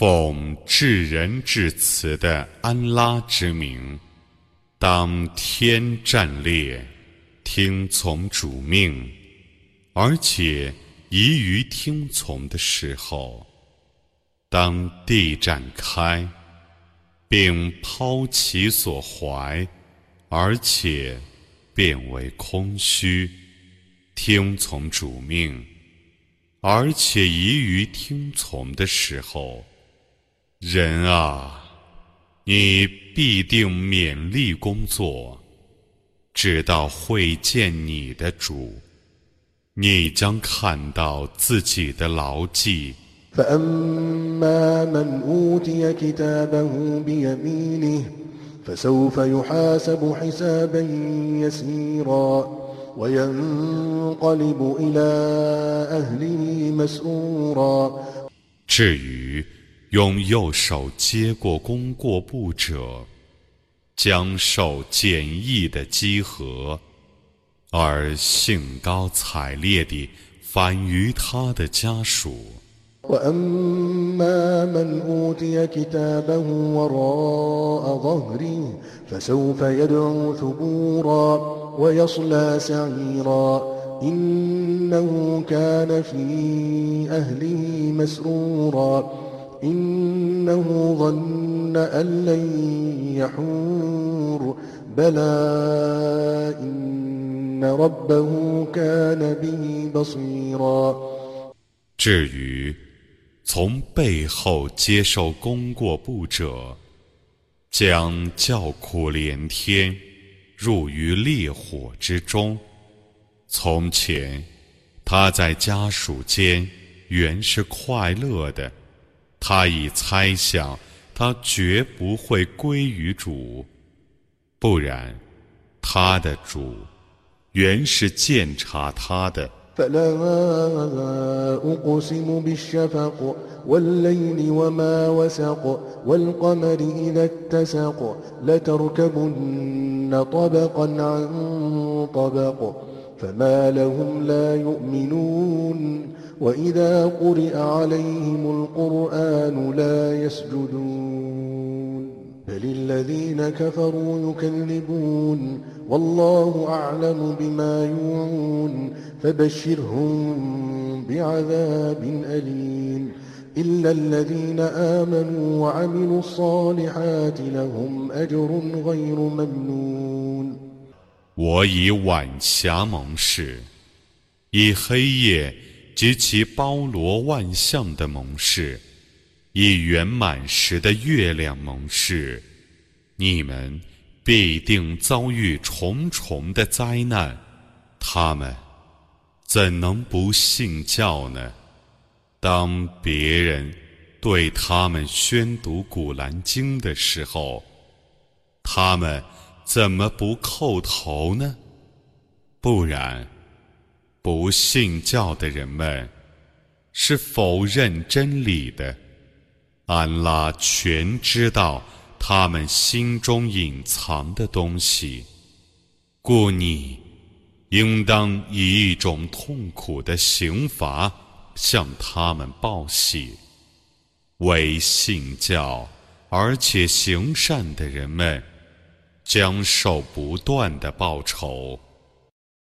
奉至仁至慈的安拉之名，当天战列，听从主命，而且宜于听从的时候，当地展开，并抛其所怀，而且变为空虚，听从主命，而且宜于听从的时候。人啊，你必定勉力工作，直到会见你的主，你将看到自己的牢记。至于。用右手接过功过簿者，将受简易的积禾，而兴高采烈地返于他的家属。إنه ظن أن لن يحور بلى إن ربه كان به بصيرا 至于从背后接受功过簿者，将叫苦连天，入于烈火之中。从前，他在家属间原是快乐的。 他已猜想，他绝不会归于主，不然，他的主原是鉴察他的。فما لهم لا يؤمنون وإذا قرئ عليهم القرآن لا يسجدون بل الذين كفروا يكذبون والله أعلم بما يوعون فبشرهم بعذاب أليم إلا الذين آمنوا وعملوا الصالحات لهم أجر غير ممنون 我以晚霞蒙氏，以黑夜及其包罗万象的蒙氏，以圆满时的月亮蒙氏，你们必定遭遇重重的灾难。他们怎能不信教呢？当别人对他们宣读《古兰经》的时候，他们。怎么不叩头呢？不然，不信教的人们是否认真理的。安拉全知道他们心中隐藏的东西，故你应当以一种痛苦的刑罚向他们报喜。为信教而且行善的人们。将受不断的报酬。